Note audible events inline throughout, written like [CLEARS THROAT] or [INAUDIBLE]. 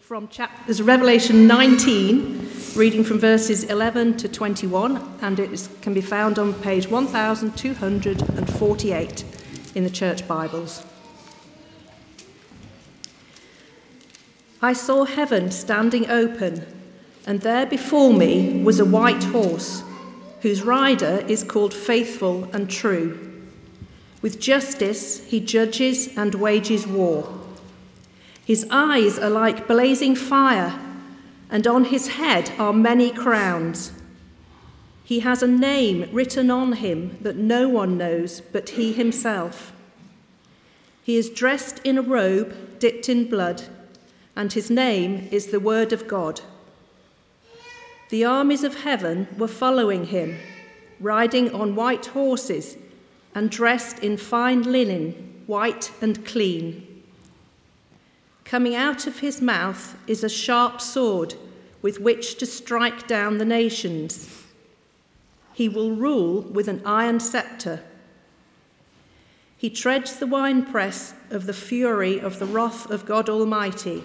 From chapter, there's Revelation 19, reading from verses 11 to 21, and it is, can be found on page 1248 in the Church Bibles. I saw heaven standing open, and there before me was a white horse, whose rider is called Faithful and True. With justice he judges and wages war. His eyes are like blazing fire, and on his head are many crowns. He has a name written on him that no one knows but he himself. He is dressed in a robe dipped in blood, and his name is the Word of God. The armies of heaven were following him, riding on white horses and dressed in fine linen, white and clean. Coming out of his mouth is a sharp sword with which to strike down the nations. He will rule with an iron scepter. He treads the winepress of the fury of the wrath of God Almighty.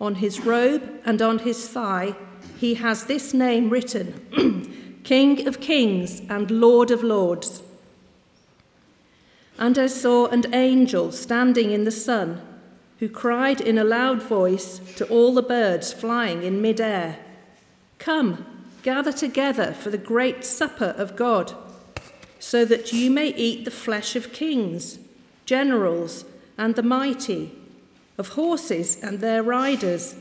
On his robe and on his thigh, he has this name written [CLEARS THROAT] King of Kings and Lord of Lords. And I saw an angel standing in the sun who cried in a loud voice to all the birds flying in midair Come, gather together for the great supper of God, so that you may eat the flesh of kings, generals, and the mighty, of horses and their riders,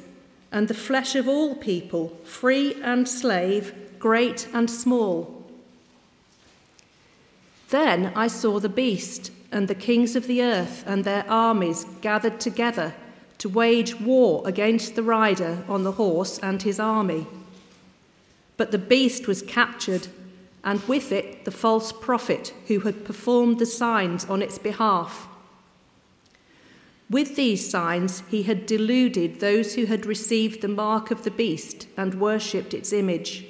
and the flesh of all people, free and slave, great and small. Then I saw the beast and the kings of the earth and their armies gathered together to wage war against the rider on the horse and his army. But the beast was captured, and with it the false prophet who had performed the signs on its behalf. With these signs, he had deluded those who had received the mark of the beast and worshipped its image.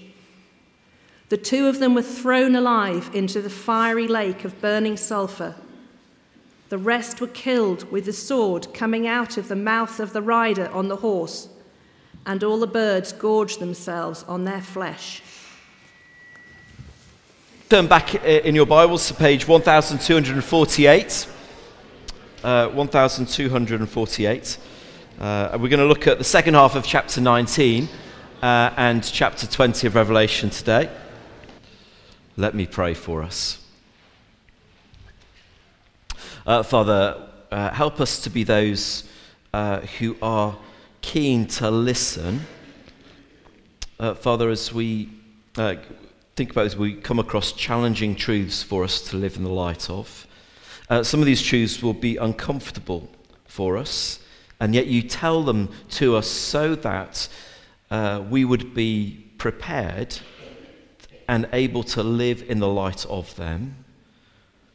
The two of them were thrown alive into the fiery lake of burning sulfur. The rest were killed with the sword coming out of the mouth of the rider on the horse, and all the birds gorged themselves on their flesh. Turn back uh, in your Bibles to page 1248. Uh, 1248. Uh, we're going to look at the second half of chapter 19 uh, and chapter 20 of Revelation today. Let me pray for us. Uh, Father, uh, help us to be those uh, who are keen to listen. Uh, Father, as we uh, think about as we come across challenging truths for us to live in the light of, uh, some of these truths will be uncomfortable for us, and yet you tell them to us so that we would be prepared and able to live in the light of them.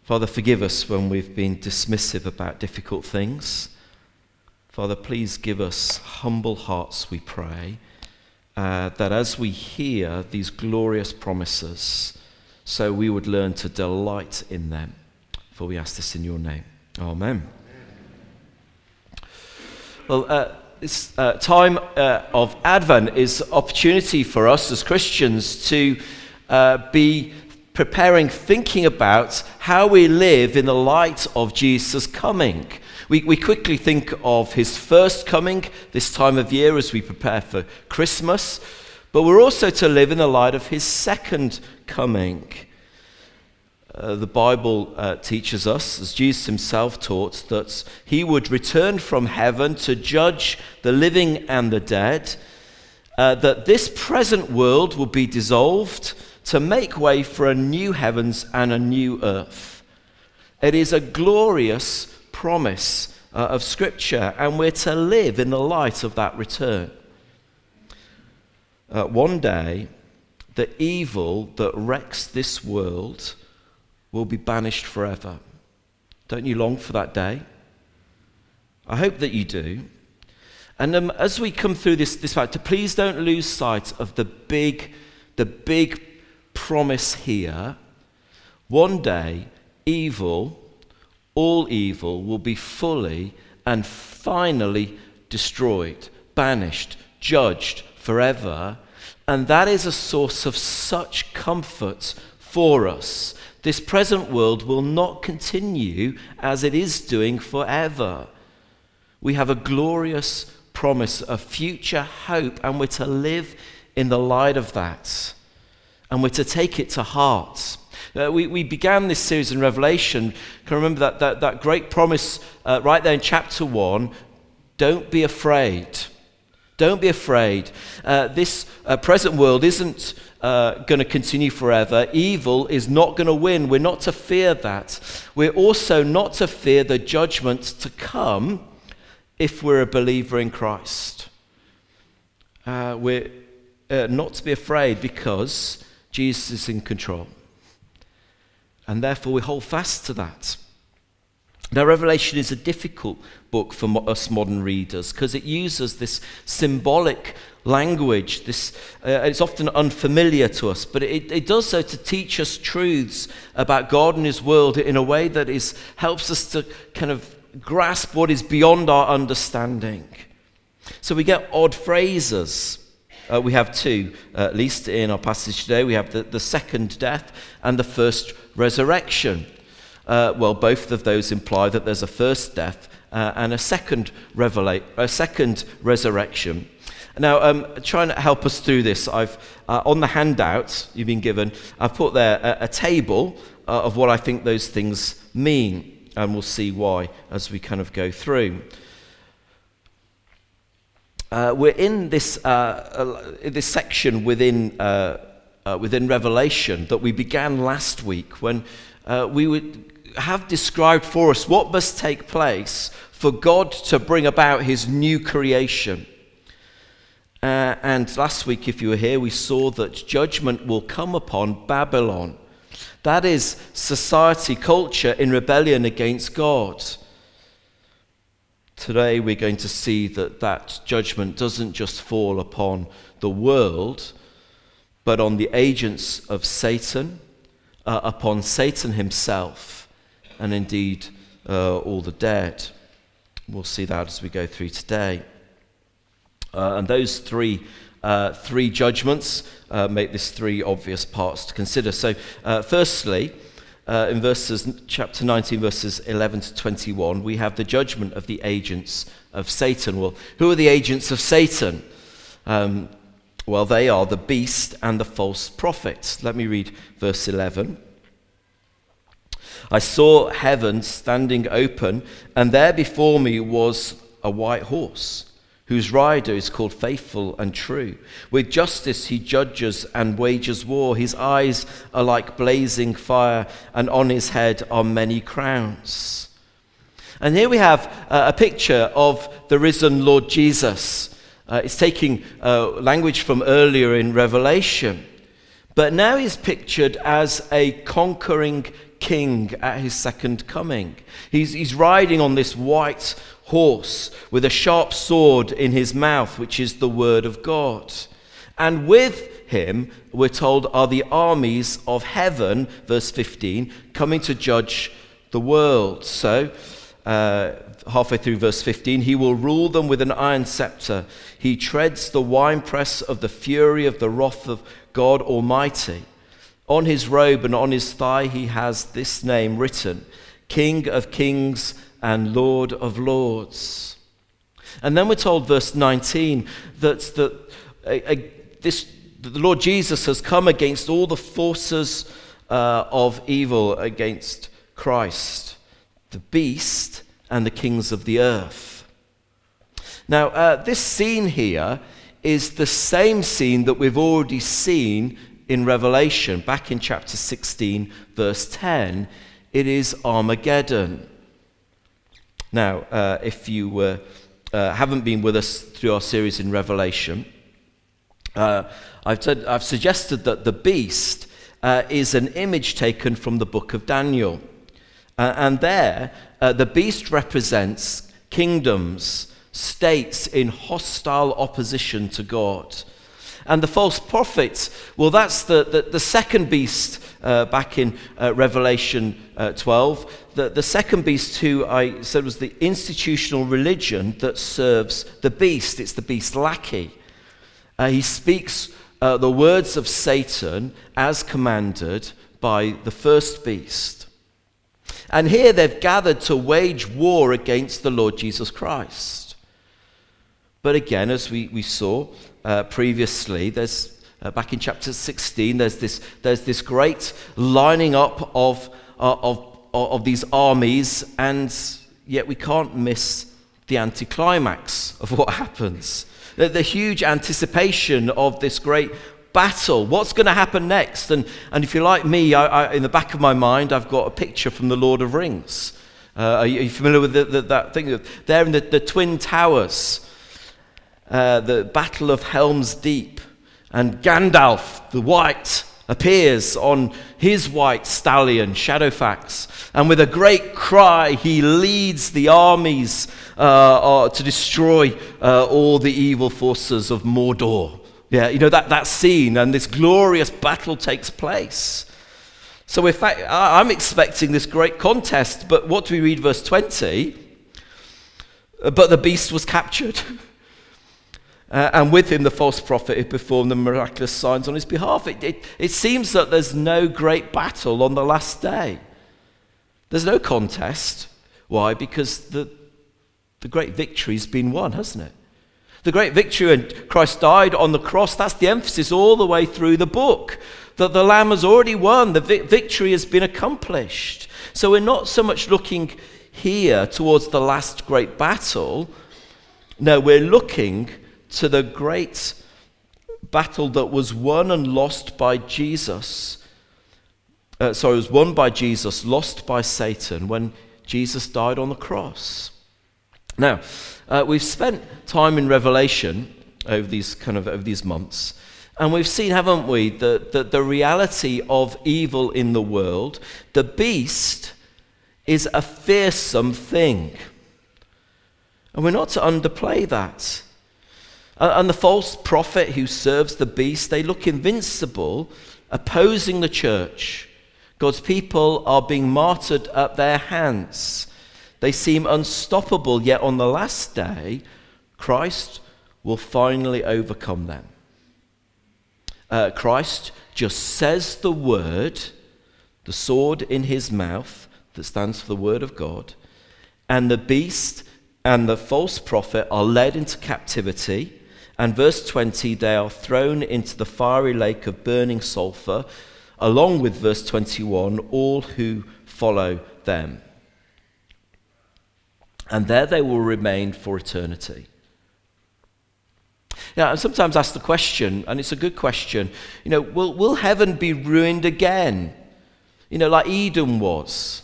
Father, forgive us when we've been dismissive about difficult things. Father, please give us humble hearts, we pray, uh, that as we hear these glorious promises, so we would learn to delight in them. For we ask this in your name. Amen. Well, uh, this uh, time uh, of Advent is opportunity for us as Christians to uh, be preparing, thinking about how we live in the light of Jesus' coming. We, we quickly think of his first coming this time of year as we prepare for Christmas, but we're also to live in the light of his second coming. Uh, the Bible uh, teaches us, as Jesus himself taught, that he would return from heaven to judge the living and the dead, uh, that this present world will be dissolved to make way for a new heavens and a new earth. It is a glorious promise uh, of Scripture, and we're to live in the light of that return. Uh, one day, the evil that wrecks this world will be banished forever. Don't you long for that day? I hope that you do. And um, as we come through this, this factor, please don't lose sight of the big, the big promise here one day, evil, all evil, will be fully and finally destroyed, banished, judged forever. And that is a source of such comfort for us. This present world will not continue as it is doing forever. We have a glorious promise, a future hope, and we're to live in the light of that. And we're to take it to heart. Uh, we, we began this series in Revelation. Can remember that, that, that great promise uh, right there in chapter 1 don't be afraid. Don't be afraid. Uh, this uh, present world isn't uh, going to continue forever. Evil is not going to win. We're not to fear that. We're also not to fear the judgment to come if we're a believer in Christ. Uh, we're not to be afraid because Jesus is in control. And therefore, we hold fast to that. Now, Revelation is a difficult book for us modern readers because it uses this symbolic language. This, uh, it's often unfamiliar to us, but it, it does so to teach us truths about God and His world in a way that is, helps us to kind of grasp what is beyond our understanding. So we get odd phrases. Uh, we have two, uh, at least in our passage today. We have the, the second death and the first resurrection. Uh, well, both of those imply that there's a first death uh, and a second, revela- a second resurrection. Now, um, trying to help us through this, I've uh, on the handout you've been given, I've put there a, a table uh, of what I think those things mean, and we'll see why as we kind of go through. Uh, we're in this, uh, this section within, within Revelation that we began last week when we would have described for us what must take place for God to bring about his new creation. Uh, and last week, if you were here, we saw that judgment will come upon Babylon. That is society, culture in rebellion against God. Today, we're going to see that that judgment doesn't just fall upon the world, but on the agents of Satan, uh, upon Satan himself and indeed uh, all the dead. We'll see that as we go through today. Uh, and those three, uh, three judgments uh, make this three obvious parts to consider. So, uh, firstly, uh, in verses chapter 19, verses 11 to 21, we have the judgment of the agents of Satan. Well, who are the agents of Satan? Um, well, they are the beast and the false prophets. Let me read verse 11. I saw heaven standing open, and there before me was a white horse, whose rider is called Faithful and True. With justice he judges and wages war. His eyes are like blazing fire, and on his head are many crowns. And here we have uh, a picture of the risen Lord Jesus. Uh, it's taking uh, language from earlier in Revelation. But now he's pictured as a conquering king at his second coming. He's, he's riding on this white horse with a sharp sword in his mouth, which is the word of God. And with him, we're told, are the armies of heaven, verse 15, coming to judge the world. So, uh, halfway through verse 15, he will rule them with an iron scepter. He treads the winepress of the fury of the wrath of God Almighty. On his robe and on his thigh, he has this name written King of Kings and Lord of Lords. And then we're told, verse 19, that, that a, a, this, the Lord Jesus has come against all the forces uh, of evil against Christ, the beast, and the kings of the earth. Now, uh, this scene here is the same scene that we've already seen in Revelation, back in chapter 16, verse 10, it is Armageddon. Now, uh, if you uh, uh, haven't been with us through our series in Revelation, uh, I've, said, I've, suggested that the beast uh, is an image taken from the book of Daniel. Uh, and there, the beast represents kingdoms, states in hostile opposition to God. And the false prophet, well, that's the, the, the second beast uh, back in uh, Revelation uh, 12. The, the second beast, who I said was the institutional religion that serves the beast, it's the beast lackey. Uh, he speaks uh, the words of Satan as commanded by the first beast. And here they've gathered to wage war against the Lord Jesus Christ. But again, as we, we saw uh, previously, there's uh, back in chapter 16, there's this, there's this great lining up of, uh, of, of these armies, and yet we can't miss the anticlimax of what happens. The, the huge anticipation of this great battle. What's going to happen next? And, and if you're like me, I, I, in the back of my mind, I've got a picture from The Lord of Rings. Uh, are, you, are, you, familiar with the, the, that thing? There in the, the Twin Towers, uh, the Battle of Helm's Deep, and Gandalf the White appears on his white stallion, Shadowfax, and with a great cry, he leads the armies uh, uh, to destroy uh, all the evil forces of Mordor. Yeah, you know, that, that scene and this glorious battle takes place. So, in fact, I'm expecting this great contest, but what do we read, verse 20? But the beast was captured. [LAUGHS] Uh, and with him, the false prophet who performed the miraculous signs on his behalf. It, it, it seems that there's no great battle on the last day. There's no contest. Why? Because the, the great victory's been won, hasn't it? The great victory, and Christ died on the cross, that's the emphasis all the way through the book. That the Lamb has already won, the vi- victory has been accomplished. So we're not so much looking here towards the last great battle. No, we're looking to the great battle that was won and lost by Jesus. Uh, sorry, it was won by Jesus, lost by Satan when Jesus died on the cross. Now, uh, we've spent time in Revelation over these kind of over these months, and we've seen, haven't we, the, the, the reality of evil in the world. The beast is a fearsome thing. And we're not to underplay that. And the false prophet who serves the beast, they look invincible, opposing the church. God's people are being martyred at their hands. They seem unstoppable, yet on the last day, Christ will finally overcome them. Uh, Christ just says the word, the sword in his mouth that stands for the word of God, and the beast and the false prophet are led into captivity and verse 20, they are thrown into the fiery lake of burning sulfur, along with verse 21, all who follow them. And there they will remain for eternity. Now, I sometimes ask the question, and it's a good question, you know, will, will heaven be ruined again? You know, like Eden was.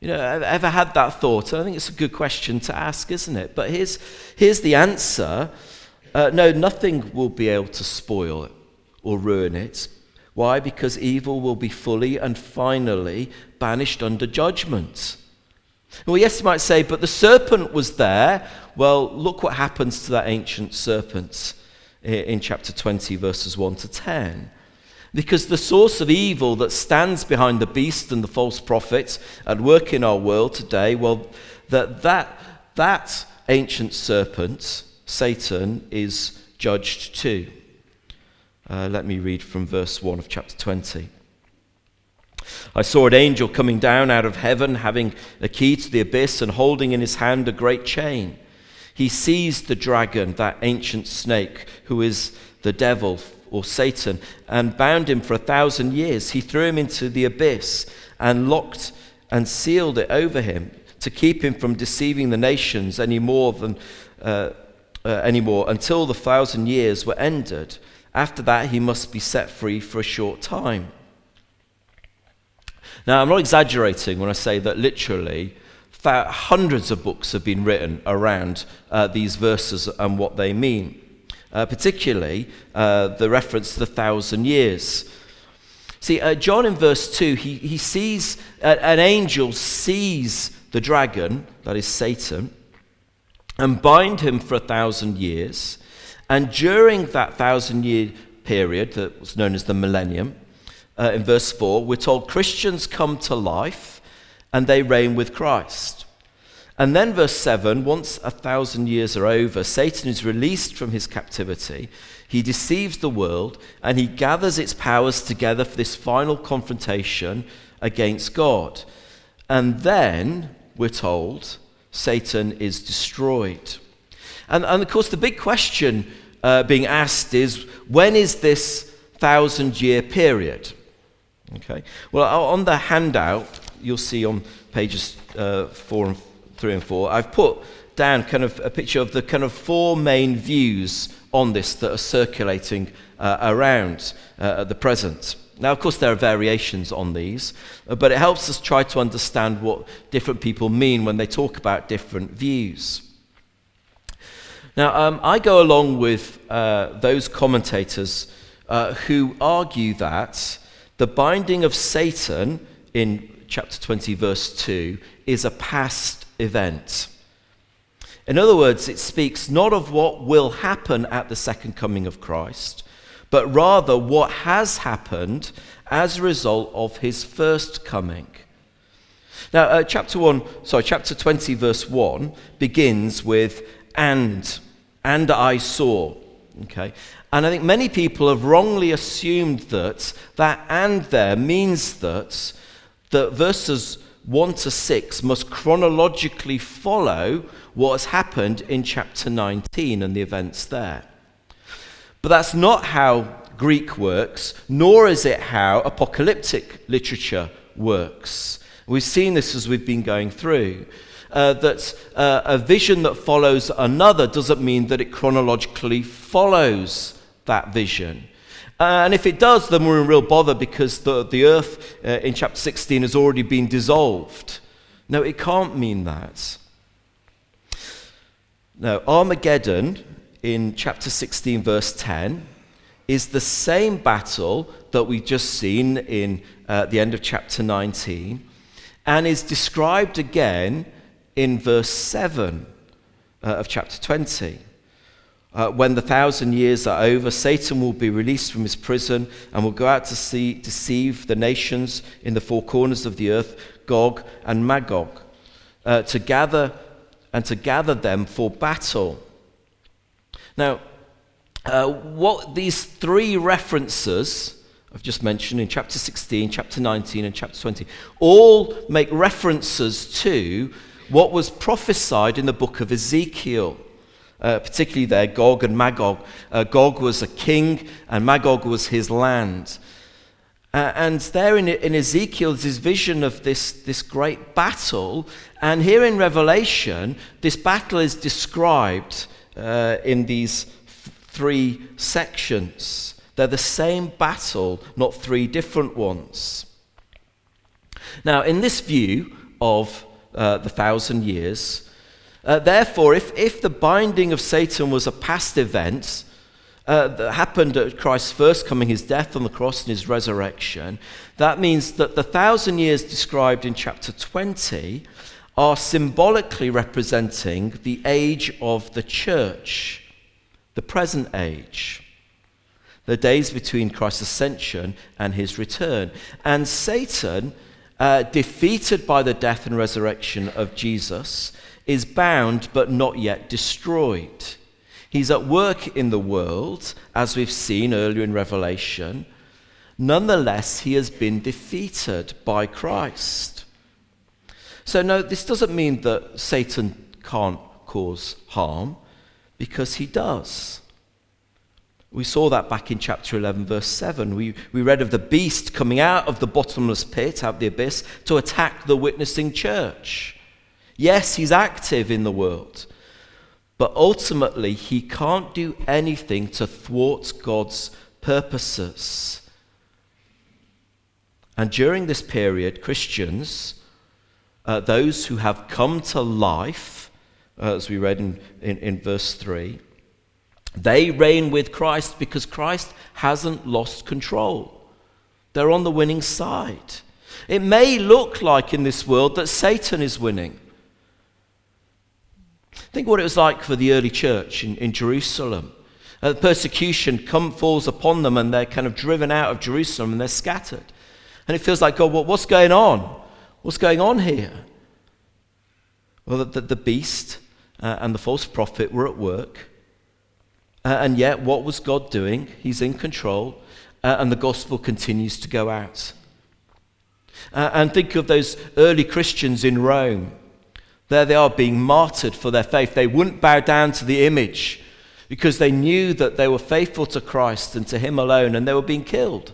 You know, ever had that thought? And I think it's a good question to ask, isn't it? But here's, here's the answer uh, no, nothing will be able to spoil it or ruin it. Why? Because evil will be fully and finally banished under judgment. Well, yes, you might say, but the serpent was there. Well, look what happens to that ancient serpent in chapter 20, verses 1 to 10. Because the source of evil that stands behind the beast and the false prophet at work in our world today, well, that, that, that ancient serpent Satan is judged too. Uh, let me read from verse 1 of chapter 20. I saw an angel coming down out of heaven, having a key to the abyss and holding in his hand a great chain. He seized the dragon, that ancient snake, who is the devil or Satan, and bound him for a thousand years. He threw him into the abyss and locked and sealed it over him to keep him from deceiving the nations any more than. Uh, uh, anymore until the thousand years were ended. After that, he must be set free for a short time. Now, I'm not exaggerating when I say that literally hundreds of books have been written around uh, these verses and what they mean, uh, particularly uh, the reference to the thousand years. See, uh, John in verse 2, he, he sees, uh, an angel sees the dragon, that is Satan, and bind him for a thousand years. And during that thousand year period that was known as the millennium, uh, in verse 4, we're told Christians come to life and they reign with Christ. And then, verse 7 once a thousand years are over, Satan is released from his captivity. He deceives the world and he gathers its powers together for this final confrontation against God. And then, we're told, Satan is destroyed. And, and of course, the big question uh, being asked is when is this thousand year period? Okay. Well, on the handout, you'll see on pages uh, four and three and four, I've put down kind of a picture of the kind of four main views on this that are circulating uh, around uh, at the present. Now, of course, there are variations on these, uh, but it helps us try to understand what different people mean when they talk about different views. Now, um, I go along with uh, those commentators uh, who argue that the binding of Satan in chapter 20, verse 2, is a past event. In other words, it speaks not of what will happen at the second coming of Christ, but rather what has happened as a result of his first coming. Now, uh, chapter 1, sorry, chapter 20, verse 1 begins with, and, and I saw. Okay? And I think many people have wrongly assumed that that and there means that that verses 1 to 6 must chronologically follow what has happened in chapter 19 and the events there. But that's not how Greek works, nor is it how apocalyptic literature works. We've seen this as we've been going through. Uh, that uh, a vision that follows another doesn't mean that it chronologically follows that vision. Uh, and if it does, then we're in real bother because the, the earth uh, in chapter 16 has already been dissolved. No, it can't mean that. Now, Armageddon in chapter 16, verse 10, is the same battle that we've just seen in uh, the end of chapter 19 and is described again in verse 7 uh, of chapter 20. Uh, when the thousand years are over, Satan will be released from his prison and will go out to see, deceive the nations in the four corners of the earth, Gog and Magog, uh, to gather and to gather them for battle. Now, uh, what these three references I've just mentioned in chapter 16, chapter 19, and chapter 20 all make references to what was prophesied in the book of Ezekiel uh, particularly there, Gog and Magog. Uh, Gog was a king, and Magog was his land. Uh, and there in, in Ezekiel, this vision of this, this great battle. And here in Revelation, this battle is described uh, in these three sections. They're the same battle, not three different ones. Now, in this view of uh, the thousand years, uh, therefore, if, if the binding of Satan was a past event uh, that happened at Christ's first coming, his death on the cross and his resurrection, that means that the thousand years described in chapter 20 are symbolically representing the age of the church, the present age, the days between Christ's ascension and his return. And Satan, uh, defeated by the death and resurrection of Jesus, is bound but not yet destroyed. He's at work in the world, as we've seen earlier in Revelation. Nonetheless, he has been defeated by Christ. So, no, this doesn't mean that Satan can't cause harm, because he does. We saw that back in chapter 11, verse 7. We, we read of the beast coming out of the bottomless pit, out of the abyss, to attack the witnessing church. Yes, he's active in the world, but ultimately he can't do anything to thwart God's purposes. And during this period, Christians, uh, those who have come to life, uh, as we read in, in, in verse 3, they reign with Christ because Christ hasn't lost control. They're on the winning side. It may look like in this world that Satan is winning. Think what it was like for the early church in, in Jerusalem. Uh, persecution come, falls upon them and they're kind of driven out of Jerusalem and they're scattered. And it feels like, God, well, what's going on? What's going on here? Well, the, the beast uh, and the false prophet were at work. Uh, and yet, what was God doing? He's in control, uh, and the gospel continues to go out. And think of those early Christians in Rome. There they are being martyred for their faith. They wouldn't bow down to the image because they knew that they were faithful to Christ and to Him alone, and they were being killed.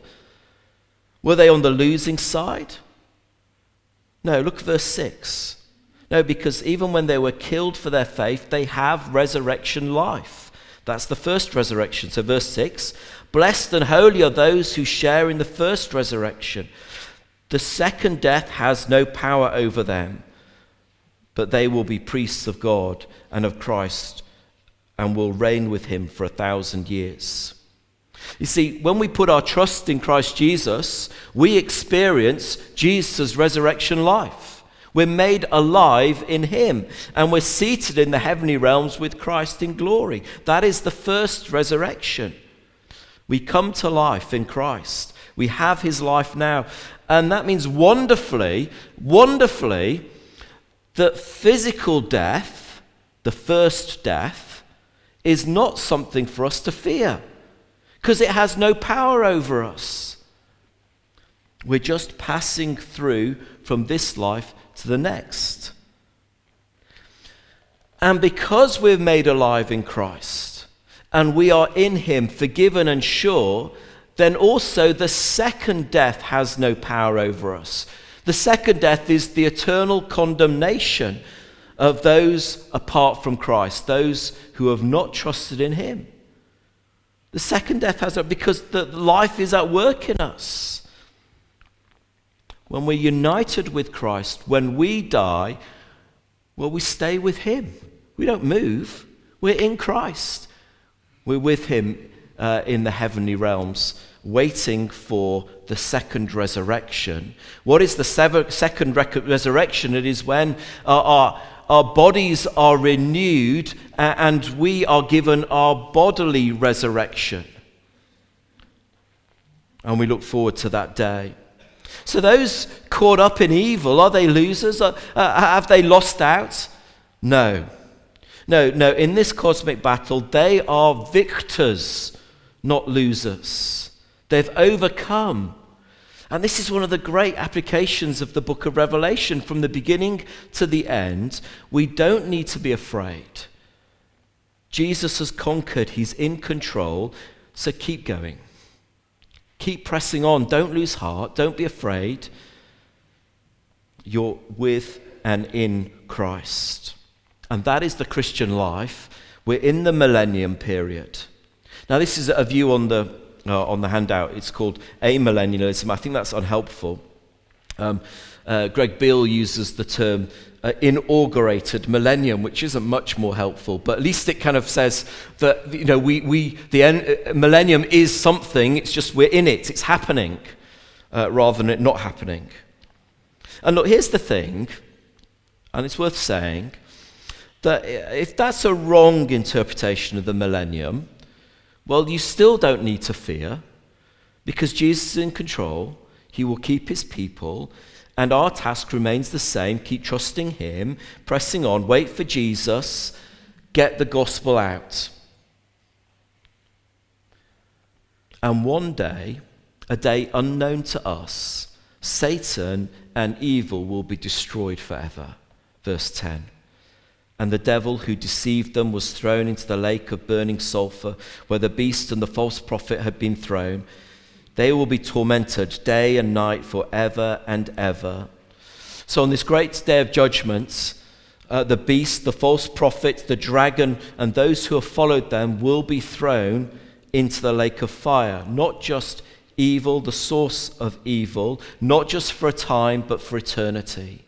Were they on the losing side? No, look at verse 6. No, because even when they were killed for their faith, they have resurrection life. That's the first resurrection. So, verse 6 Blessed and holy are those who share in the first resurrection. The second death has no power over them, but they will be priests of God and of Christ and will reign with him for a thousand years. You see, when we put our trust in Christ Jesus, we experience Jesus' resurrection life. We're made alive in Him, and we're seated in the heavenly realms with Christ in glory. That is the first resurrection. We come to life in Christ. We have His life now. And that means wonderfully, wonderfully, that physical death, the first death, is not something for us to fear because it has no power over us. We're just passing through from this life to the next. And because we're made alive in Christ and we are in Him, forgiven and sure, then also the second death has no power over us. The second death is the eternal condemnation of those apart from Christ, those who have not trusted in Him. The second death has because the life is at work in us. When we're united with Christ, when we die, well, we stay with Him. We don't move. We're in Christ. We're with Him uh, in the heavenly realms, waiting for the second resurrection. What is the sever- second rec- resurrection? It is when uh, our, our bodies are renewed and we are given our bodily resurrection. And we look forward to that day. So, those caught up in evil, are they losers? Uh, have they lost out? No. No, no. In this cosmic battle, they are victors, not losers. They've overcome. And this is one of the great applications of the book of Revelation from the beginning to the end. We don't need to be afraid. Jesus has conquered, He's in control, so keep going. Keep pressing on. Don't lose heart. Don't be afraid. You're with and in Christ. And that is the Christian life. We're in the millennium period. Now, this is a view on the, uh, on the handout. It's called amillennialism. I think that's unhelpful. Um, uh, Greg Beale uses the term uh, inaugurated millennium, which isn't much more helpful, but at least it kind of says that you know we, we the en- uh, millennium is something. It's just we're in it. It's happening, uh, rather than it not happening. And look, here's the thing, and it's worth saying that if that's a wrong interpretation of the millennium, well, you still don't need to fear because Jesus is in control. He will keep his people. And our task remains the same keep trusting him, pressing on, wait for Jesus, get the gospel out. And one day, a day unknown to us, Satan and evil will be destroyed forever. Verse 10. And the devil who deceived them was thrown into the lake of burning sulfur, where the beast and the false prophet had been thrown. They will be tormented day and night forever and ever. So, on this great day of judgment, uh, the beast, the false prophet, the dragon, and those who have followed them will be thrown into the lake of fire. Not just evil, the source of evil, not just for a time, but for eternity.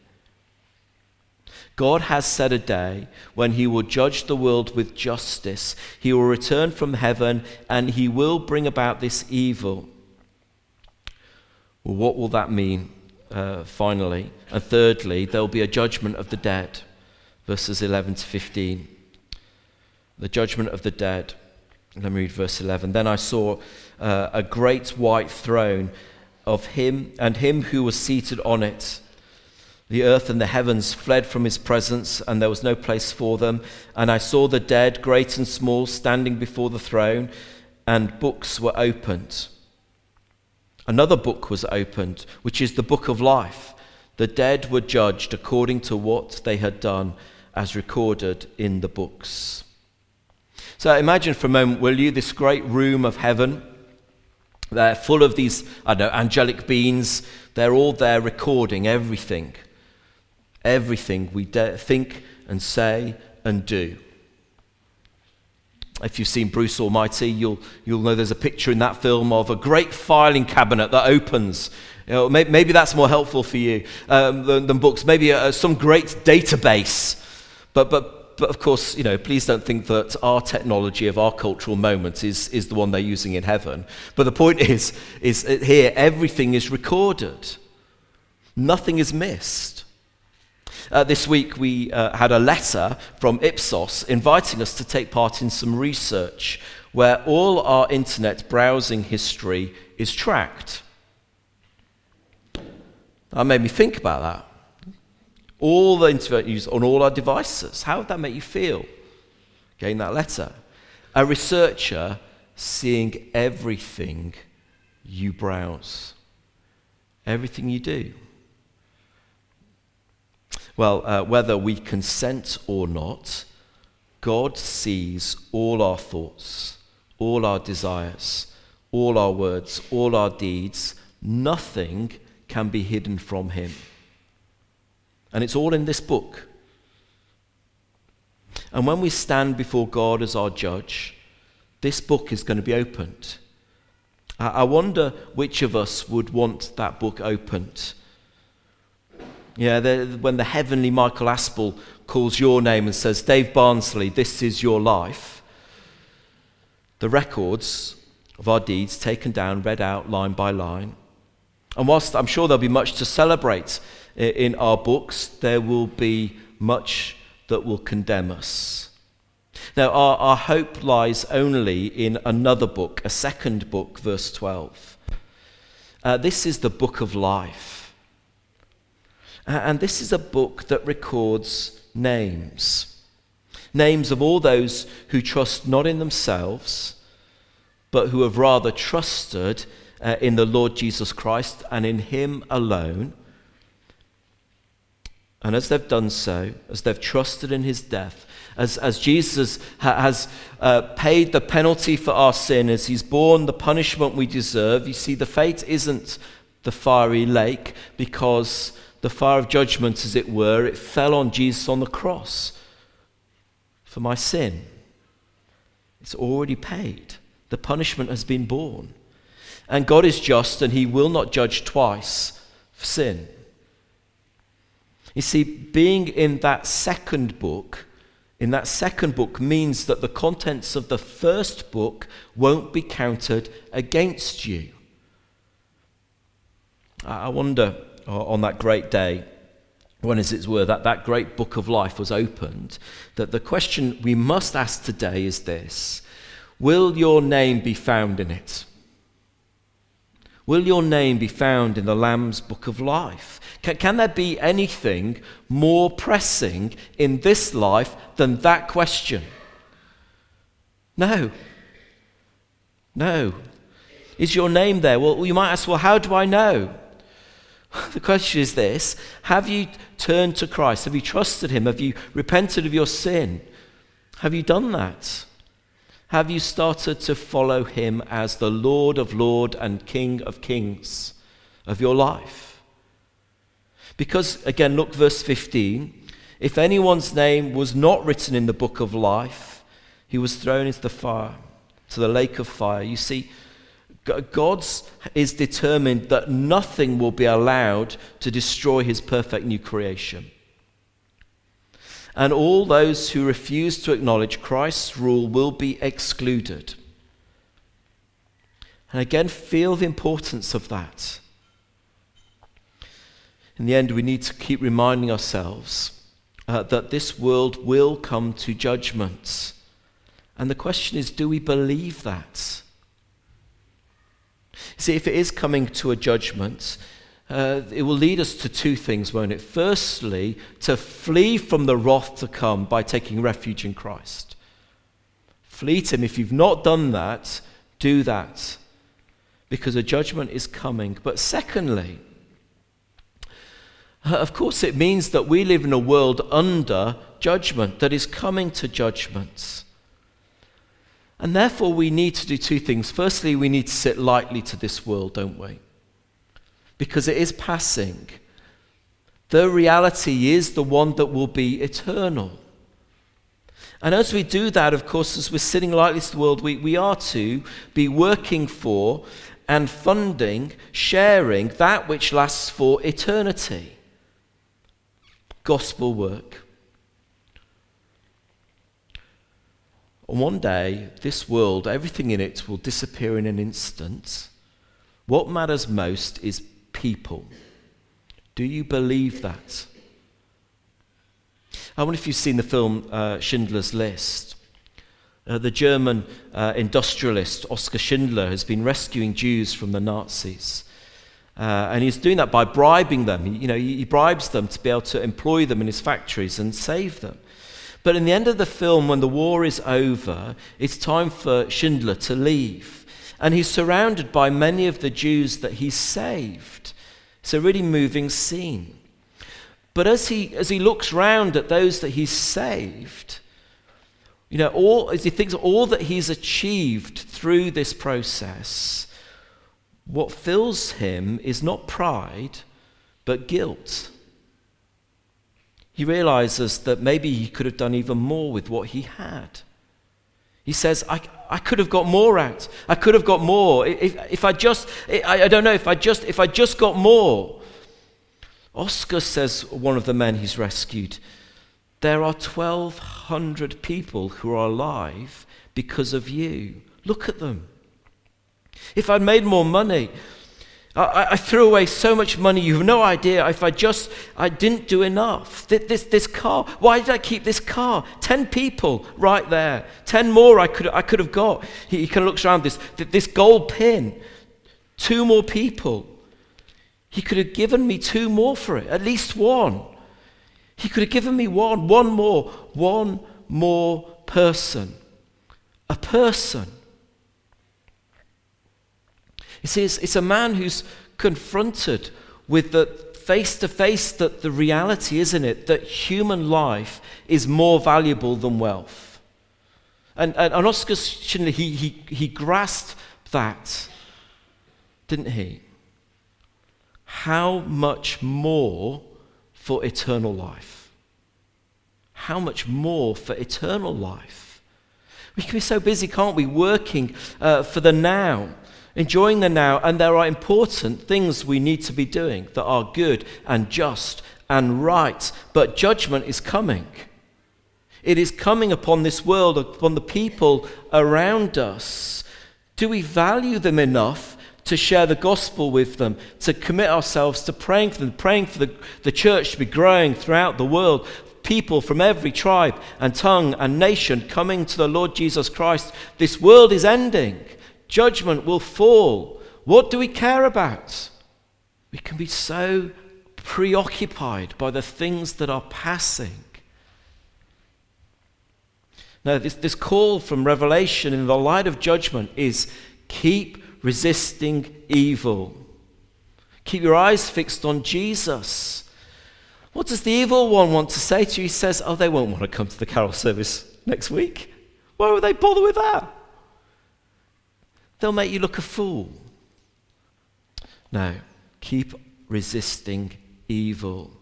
God has set a day when he will judge the world with justice. He will return from heaven and he will bring about this evil. Well, what will that mean, uh, finally? And thirdly, there will be a judgment of the dead, verses 11 to 15. The judgment of the dead. Let me read verse 11. Then I saw uh, a great white throne of him and him who was seated on it. The earth and the heavens fled from his presence, and there was no place for them. And I saw the dead, great and small, standing before the throne, and books were opened. Another book was opened, which is the book of life. The dead were judged according to what they had done, as recorded in the books. So imagine for a moment, will you, this great room of heaven. They're full of these, I don't know, angelic beings. They're all there recording everything. Everything we de- think and say and do. If you've seen Bruce Almighty, you'll, you'll know there's a picture in that film of a great filing cabinet that opens. You know, maybe, maybe, that's more helpful for you um, than, than, books. Maybe some great database. But, but, but of course, you know, please don't think that our technology of our cultural moment is, is the one they're using in heaven. But the point is, is here everything is recorded, nothing is missed. Uh, this week we uh, had a letter from Ipsos inviting us to take part in some research where all our internet browsing history is tracked. That made me think about that. All the internet use on all our devices. How would that make you feel? Getting that letter. A researcher seeing everything you browse, everything you do. Well, uh, whether we consent or not, God sees all our thoughts, all our desires, all our words, all our deeds. Nothing can be hidden from Him. And it's all in this book. And when we stand before God as our judge, this book is going to be opened. I wonder which of us would want that book opened. Yeah, the, when the heavenly Michael Aspel calls your name and says, Dave Barnsley, this is your life, the records of our deeds taken down, read out line by line. And whilst I'm sure there'll be much to celebrate in our books, there will be much that will condemn us. Now, our, our hope lies only in another book, a second book, verse 12. Uh, this is the book of life. And this is a book that records names names of all those who trust not in themselves, but who have rather trusted uh, in the Lord Jesus Christ and in Him alone. And as they've done so, as they've trusted in His death, as, as Jesus ha- has uh, paid the penalty for our sin, as He's borne the punishment we deserve, you see, the fate isn't the fiery lake because the fire of judgment, as it were, it fell on Jesus on the cross for my sin. It's already paid. The punishment has been borne. And God is just and he will not judge twice for sin. You see, being in that second book, in that second book means that the contents of the first book won't be counted against you. I wonder on that great day, when, as it were, that, that great book of life was opened, that the question we must ask today is this Will your name be found in it? Will your name be found in the Lamb's book of life? Can, can there be anything more pressing in this life than that question? No. No. Is your name there? Well, you might ask, well, how do I know? [LAUGHS] The question is this Have you turned to Christ? Have you trusted Him? Have you repented of your sin? Have you done that? Have you started to follow Him as the Lord of Lords and King of Kings of your life? Because, again, look, verse 15. If anyone's name was not written in the book of life, he was thrown into the fire, to the lake of fire. You see, God's is determined that nothing will be allowed to destroy his perfect new creation. And all those who refuse to acknowledge Christ's rule will be excluded. And again, feel the importance of that. In the end, we need to keep reminding ourselves uh, that this world will come to judgment And the question is do we believe that? See, if it is coming to a judgment, uh, it will lead us to two things, won't it? Firstly, to flee from the wrath to come by taking refuge in Christ. Flee to Him. If you've not done that, do that because a judgment is coming. But secondly, uh, of course, it means that we live in a world under judgment, that is coming to judgments. And therefore, we need to do two things. Firstly, we need to sit lightly to this world, don't we? Because it is passing. The reality is the one that will be eternal. And as we do that, of course, as we're sitting lightly to the world, we, we are to be working for and funding, sharing that which lasts for eternity. Gospel work. One day, this world, everything in it will disappear in an instant. What matters most is people. Do you believe that? I wonder if you've seen the film uh, Schindler's List. Uh, the German uh, industrialist Oskar Schindler has been rescuing Jews from the Nazis. Uh, and he's doing that by bribing them. You know, he, he bribes them to be able to employ them in his factories and save them. But in the end of the film, when the war is over, it's time for Schindler to leave. And he's surrounded by many of the Jews that he's saved. It's a really moving scene. But as he, as he looks round at those that he's saved, you know, all, as he thinks all that he's achieved through this process, what fills him is not pride, but guilt. He realizes that maybe he could have done even more with what he had. He says, I, I could have got more out. I could have got more. If, if I just, I, I don't know, if I just, if I just got more. Oskar says, one of the men he's rescued, there are 1,200 people who are alive because of you. Look at them. If I'd made more money, I, I, threw away so much money. You have no idea. If I just, I didn't do enough. This, this car, why did I keep this car? Ten people right there. Ten more I could, I could have got. He, he kind of looks around this, this gold pin. Two more people. He could have given me two more for it, at least one. He could have given me one, one more, one more person. A person. You see, it's, it's a man who's confronted with the face to face that the reality, isn't it, that human life is more valuable than wealth. And, and, and Oskar Schindler, he, he, he grasped that, didn't he? How much more for eternal life? How much more for eternal life? We can be so busy, can't we, working uh, for the now enjoying the now, and there are important things we need to be doing that are good and just and right. But judgment is coming. It is coming upon this world, upon the people around us. Do we value them enough to share the gospel with them, to commit ourselves to praying for them, praying for the, the church to be growing throughout the world? People from every tribe and tongue and nation coming to the Lord Jesus Christ. This world is ending. Judgment will fall. What do we care about? We can be so preoccupied by the things that are passing. Now, this, this call from Revelation in the light of judgment is keep resisting evil. Keep your eyes fixed on Jesus. What does the evil one want to say to you? He says, Oh, they won't want to come to the carol service next week. Why would they bother with that? They'll make you look a fool. No, keep resisting evil.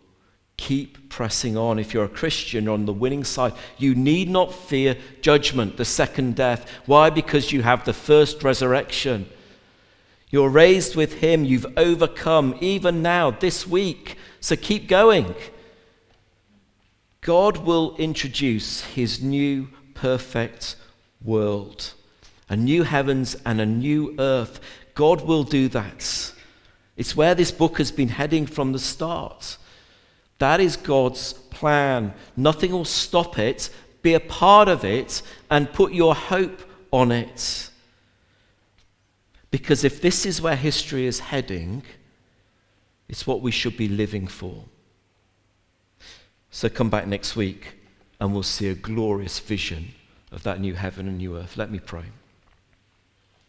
Keep pressing on. If you're a Christian you're on the winning side, you need not fear judgment, the second death. Why? Because you have the first resurrection. You're raised with Him. You've overcome even now, this week. So keep going. God will introduce His new perfect world a new heavens and a new earth. God will do that. It's where this book has been heading from the start. That is God's plan. Nothing will stop it be a part of it, and put your hope on it. Because if this is where history is heading, it's what we should be living for. So come back next week and we'll see a glorious vision of that new heaven and new earth. Let me pray.